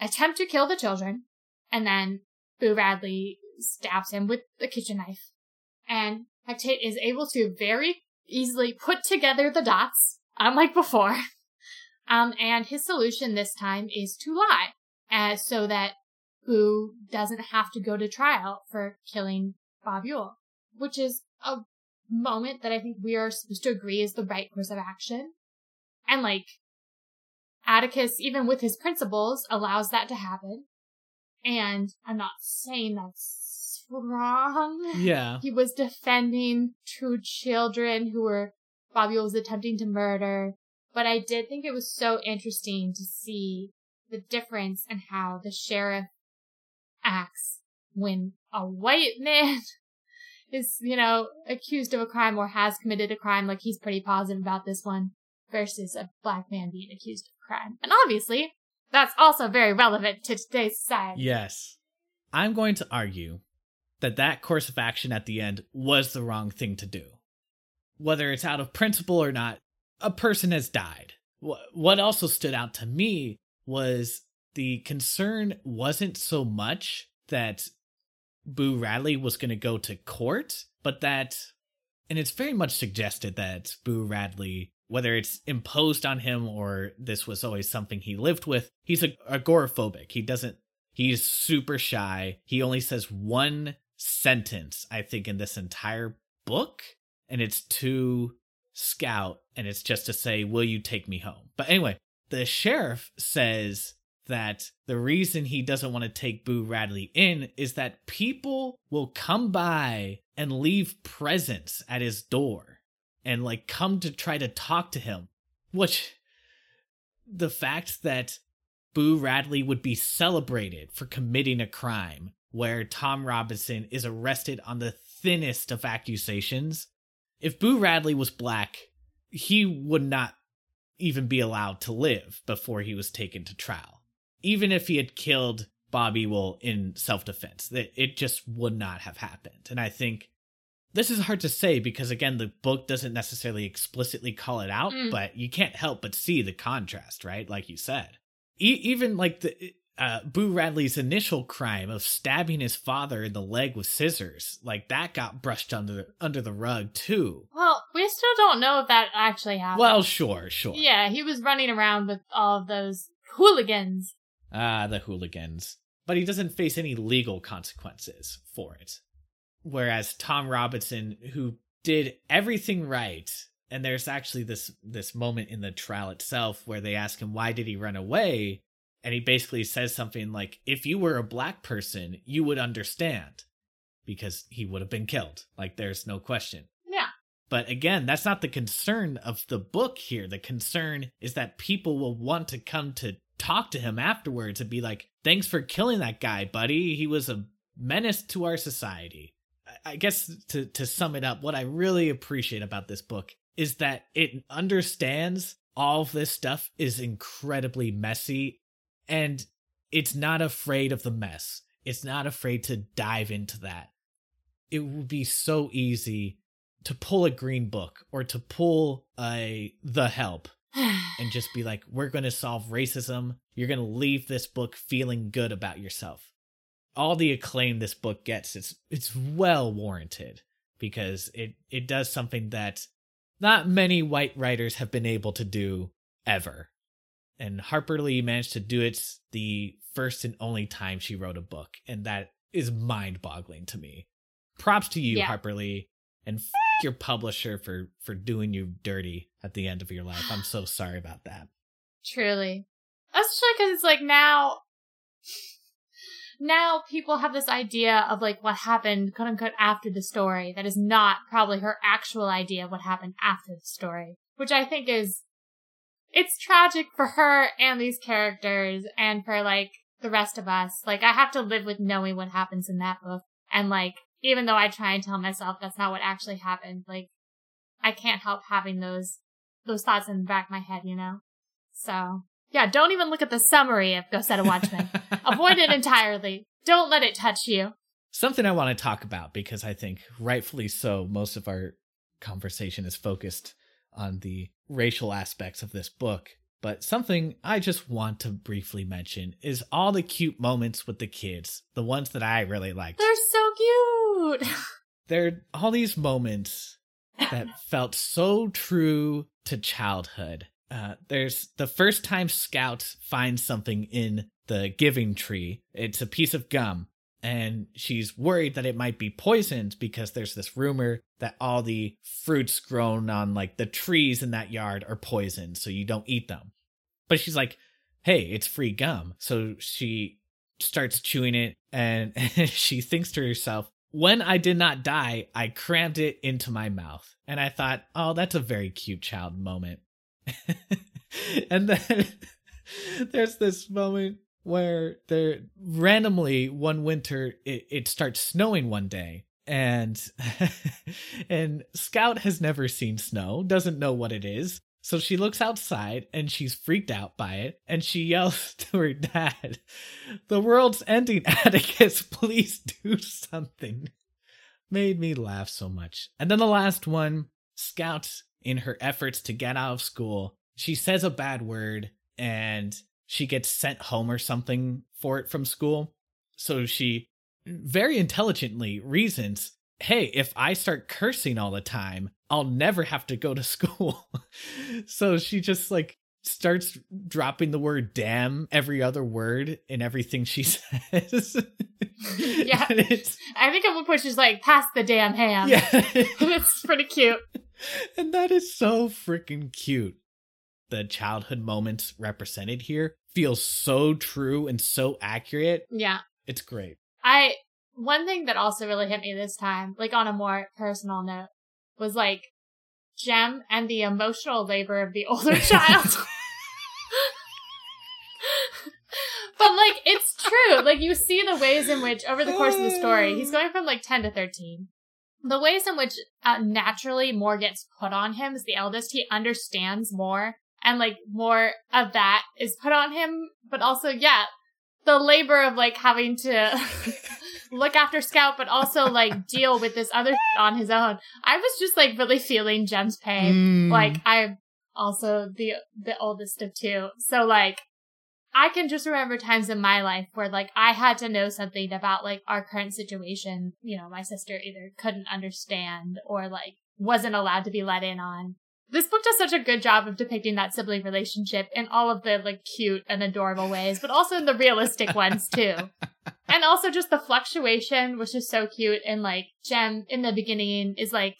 [SPEAKER 3] attempt to kill the children and then boo radley stabs him with the kitchen knife. And Heck Tate is able to very easily put together the dots, unlike before. Um, and his solution this time is to lie, uh, so that Boo doesn't have to go to trial for killing Bob Ewell, which is a moment that I think we are supposed to agree is the right course of action. And like, Atticus, even with his principles, allows that to happen. And I'm not saying that's wrong.
[SPEAKER 2] Yeah.
[SPEAKER 3] He was defending two children who were Bobby was attempting to murder. But I did think it was so interesting to see the difference in how the sheriff acts when a white man is, you know, accused of a crime or has committed a crime, like he's pretty positive about this one, versus a black man being accused of crime. And obviously, that's also very relevant to today's society.
[SPEAKER 2] Yes. I'm going to argue that that course of action at the end was the wrong thing to do. Whether it's out of principle or not, a person has died. What also stood out to me was the concern wasn't so much that Boo Radley was going to go to court, but that, and it's very much suggested that Boo Radley, whether it's imposed on him or this was always something he lived with, he's agoraphobic. He doesn't, he's super shy. He only says one sentence, I think, in this entire book. And it's to Scout, and it's just to say, Will you take me home? But anyway, the sheriff says that the reason he doesn't want to take Boo Radley in is that people will come by and leave presents at his door and like come to try to talk to him. Which the fact that Boo Radley would be celebrated for committing a crime where Tom Robinson is arrested on the thinnest of accusations. If Boo Radley was black, he would not even be allowed to live before he was taken to trial. Even if he had killed Bob Ewell in self defense, it just would not have happened. And I think this is hard to say because again, the book doesn't necessarily explicitly call it out, mm. but you can't help but see the contrast, right? Like you said, e- even like the uh, Boo Radley's initial crime of stabbing his father in the leg with scissors, like that got brushed under the, under the rug too.
[SPEAKER 3] Well, we still don't know if that actually happened.
[SPEAKER 2] Well, sure, sure.
[SPEAKER 3] Yeah, he was running around with all of those hooligans.
[SPEAKER 2] Ah, the hooligans. but he doesn't face any legal consequences for it. Whereas Tom Robinson, who did everything right, and there's actually this this moment in the trial itself where they ask him why did he run away, and he basically says something like, "If you were a black person, you would understand." Because he would have been killed. Like, there's no question.
[SPEAKER 3] Yeah.
[SPEAKER 2] But again, that's not the concern of the book here. The concern is that people will want to come to talk to him afterwards and be like, thanks for killing that guy, buddy. He was a menace to our society. I guess to, to sum it up, what I really appreciate about this book is that it understands all of this stuff is incredibly messy and it's not afraid of the mess. It's not afraid to dive into that. It would be so easy to pull a green book or to pull a the help and just be like, we're going to solve racism. You're going to leave this book feeling good about yourself. All the acclaim this book gets, it's it's well warranted because it it does something that not many white writers have been able to do ever. And Harper Lee managed to do it the first and only time she wrote a book, and that is mind-boggling to me. Props to you,
[SPEAKER 3] Yeah.
[SPEAKER 2] Harper Lee, and f- your publisher for for doing you dirty at the end of your life. I'm so sorry about that.
[SPEAKER 3] Truly. Especially because it's like now, now people have this idea of like what happened, quote unquote, after the story that is not probably her actual idea of what happened after the story, which I think is, it's tragic for her and these characters and for like the rest of us. Like I have to live with knowing what happens in that book. And like, even though I try and tell myself that's not what actually happened, like I can't help having those, those thoughts in the back of my head, you know? So yeah, don't even look at the summary of Go Set a Watchman. Avoid it entirely. Don't let it touch you.
[SPEAKER 2] Something I want to talk about because I think rightfully so, most of our conversation is focused on the racial aspects of this book. But something I just want to briefly mention is all the cute moments with the kids, the ones that I really liked.
[SPEAKER 3] They're so cute.
[SPEAKER 2] There are all these moments that felt so true to childhood. Uh, there's the first time Scout finds something in the giving tree. It's a piece of gum, and she's worried that it might be poisoned because there's this rumor that all the fruits grown on like the trees in that yard are poisoned, so you don't eat them. But she's like, "Hey, it's free gum," so she starts chewing it, and she thinks to herself, when I did not die, I crammed it into my mouth. And I thought, oh, that's a very cute child moment. and then there's this moment where there randomly one winter it, it starts snowing one day and and scout has never seen snow doesn't know what it is. So she looks outside and she's freaked out by it and she yells to her dad the world's ending atticus please do something. Made me laugh so much. And then the last one scout in her efforts to get out of school she says a bad word and she gets sent home or something for it from school so she very intelligently reasons hey, if I start cursing all the time, I'll never have to go to school. so she just like starts dropping the word damn every other word in everything she says.
[SPEAKER 3] Yeah. I think at one point she's like, pass the damn ham.
[SPEAKER 2] yeah.
[SPEAKER 3] it's pretty cute.
[SPEAKER 2] and that is so freaking cute. The childhood moments represented here feel so true and so accurate.
[SPEAKER 3] Yeah.
[SPEAKER 2] It's great.
[SPEAKER 3] I one thing that also really hit me this time, like on a more personal note, was like Jem and the emotional labor of the older child. but like it's true. Like you see the ways in which over the course of the story, he's going from like 10 to 13. The ways in which uh, naturally more gets put on him as the eldest, he understands more and like more of that is put on him, but also yeah, the labor of like having to look after Scout, but also like deal with this other on his own. I was just like really feeling Jem's pain.
[SPEAKER 2] Mm.
[SPEAKER 3] Like I'm also the the oldest of two, so like I can just remember times in my life where like I had to know something about like our current situation. You know, my sister either couldn't understand or like wasn't allowed to be let in on. This book does such a good job of depicting that sibling relationship in all of the like cute and adorable ways, but also in the realistic ones too. and also just the fluctuation, which is so cute. And like Jem in the beginning is like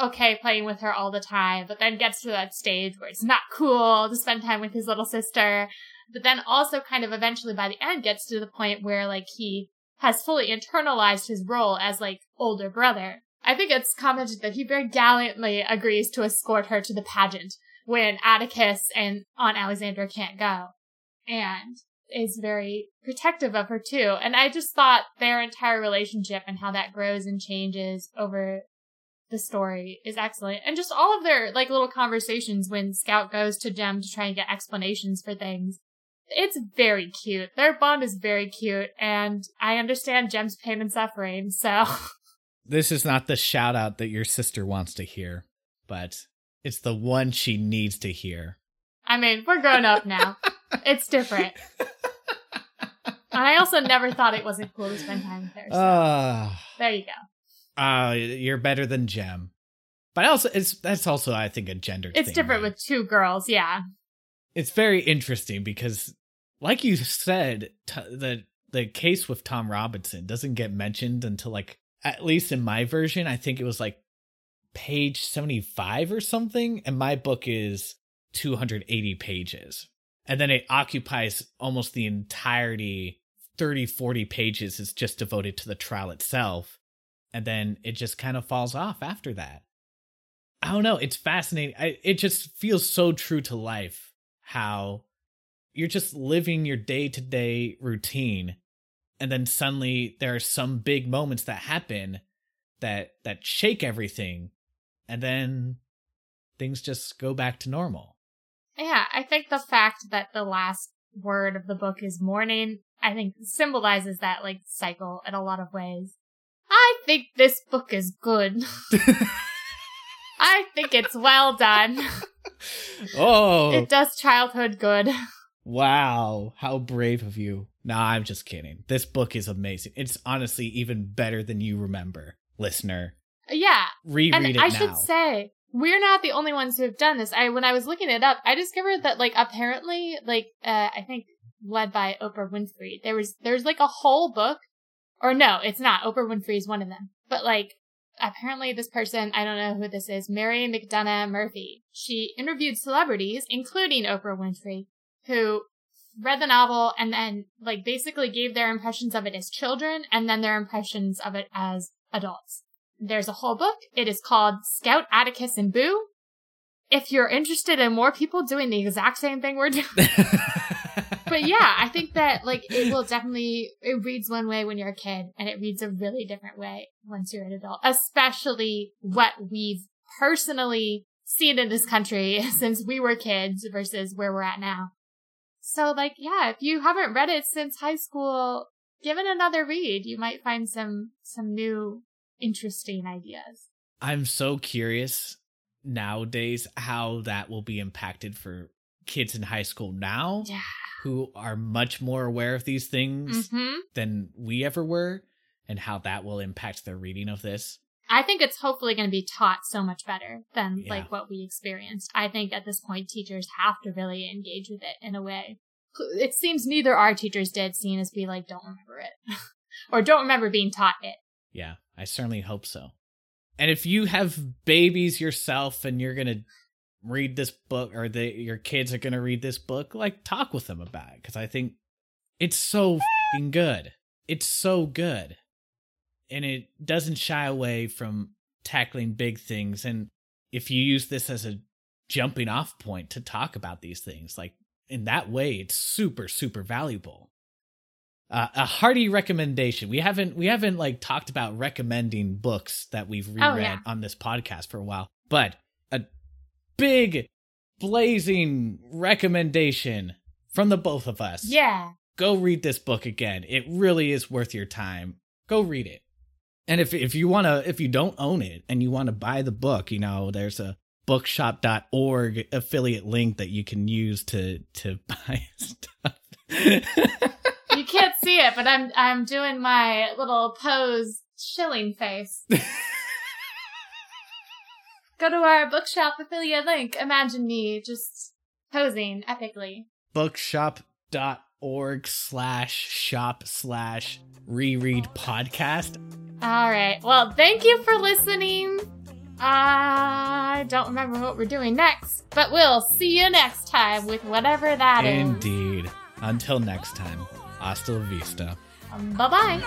[SPEAKER 3] okay playing with her all the time, but then gets to that stage where it's not cool to spend time with his little sister. But then also kind of eventually by the end gets to the point where like he has fully internalized his role as like older brother. I think it's commented that he very gallantly agrees to escort her to the pageant when Atticus and Aunt Alexandra can't go. And is very protective of her too. And I just thought their entire relationship and how that grows and changes over the story is excellent. And just all of their like little conversations when Scout goes to Jem to try and get explanations for things. It's very cute. Their bond is very cute and I understand Jem's pain and suffering, so
[SPEAKER 2] This is not the shout out that your sister wants to hear, but it's the one she needs to hear.
[SPEAKER 3] I mean, we're grown up now. it's different. And I also never thought it wasn't cool to spend time with her. So
[SPEAKER 2] Uh,
[SPEAKER 3] there you go.
[SPEAKER 2] uh you're better than Jem. But also it's that's also I think a gender
[SPEAKER 3] It's
[SPEAKER 2] thing,
[SPEAKER 3] different
[SPEAKER 2] right?
[SPEAKER 3] with two girls, yeah.
[SPEAKER 2] it's very interesting because like you said t- the the case with Tom Robinson doesn't get mentioned until like at least in my version I think it was like page 75 or something and my book is 280 pages and then it occupies almost the entirety 30 40 pages is just devoted to the trial itself and then it just kind of falls off after that I don't know. It's fascinating. I, it just feels so true to life how you're just living your day to day routine, and then suddenly there are some big moments that happen that that shake everything, and then things just go back to normal.
[SPEAKER 3] Yeah, I think the fact that the last word of the book is morning, I think symbolizes that like cycle in a lot of ways. I think this book is good. I think it's well done.
[SPEAKER 2] Oh,
[SPEAKER 3] It does childhood good.
[SPEAKER 2] Wow! How brave of you. Nah, I'm just kidding. This book is amazing. It's honestly even better than you remember, listener.
[SPEAKER 3] Yeah,
[SPEAKER 2] Reread
[SPEAKER 3] and
[SPEAKER 2] it
[SPEAKER 3] I
[SPEAKER 2] now.
[SPEAKER 3] should say we're not the only ones who have done this. I when I was looking it up, I discovered that like apparently like uh I think led by Oprah Winfrey, there was there's like a whole book or no, it's not. Oprah Winfrey is one of them. But like apparently this person, I don't know who this is, Mary McDonagh Murphy. She interviewed celebrities including Oprah Winfrey who read the novel and then like basically gave their impressions of it as children and then their impressions of it as adults. There's a whole book. It is called Scout Atticus and Boo. If you're interested in more people doing the exact same thing we're doing, but yeah, I think that like it will definitely it reads one way when you're a kid and it reads a really different way once you're an adult, especially what we've personally seen in this country since we were kids versus where we're at now. So like yeah, if you haven't read it since high school, give it another read. You might find some some new interesting ideas.
[SPEAKER 2] I'm so curious nowadays how that will be impacted for kids in high school now
[SPEAKER 3] Yeah.
[SPEAKER 2] who are much more aware of these things
[SPEAKER 3] Mhm.
[SPEAKER 2] than we ever were and how that will impact their reading of this.
[SPEAKER 3] I think it's hopefully going to be taught so much better than
[SPEAKER 2] Yeah.
[SPEAKER 3] like what we experienced. I think at this point teachers have to really engage with it in a way. It seems neither our teachers did, seeing as we like don't remember it or don't remember being taught it.
[SPEAKER 2] Yeah, I certainly hope so. And if you have babies yourself and you're going to read this book or they, your kids are going to read this book, like talk with them about it cuz I think it's so fing good. It's so good. And it doesn't shy away from tackling big things and if you use this as a jumping off point to talk about these things, like in that way it's super super valuable uh, a hearty recommendation. We haven't we haven't like talked about recommending books that we've reread
[SPEAKER 3] Oh, yeah.
[SPEAKER 2] on this podcast for a while, but a big blazing recommendation from the both of us.
[SPEAKER 3] Yeah.
[SPEAKER 2] Go read this book again. It really is worth your time. Go read it. And if if you want to if you don't own it and you want to buy the book, you know, there's a bookshop.org affiliate link that you can use to to buy stuff.
[SPEAKER 3] You can't see it, but I'm I'm doing my little pose shilling face. Go to our bookshop affiliate link. Imagine me just posing epically.
[SPEAKER 2] bookshop.org org slash shop slash reread podcast.
[SPEAKER 3] All right. Well, thank you for listening. I don't remember what we're doing next, but we'll see you next time with whatever that Indeed. is.
[SPEAKER 2] Indeed. Until next time, hasta la vista.
[SPEAKER 3] Um, bye bye.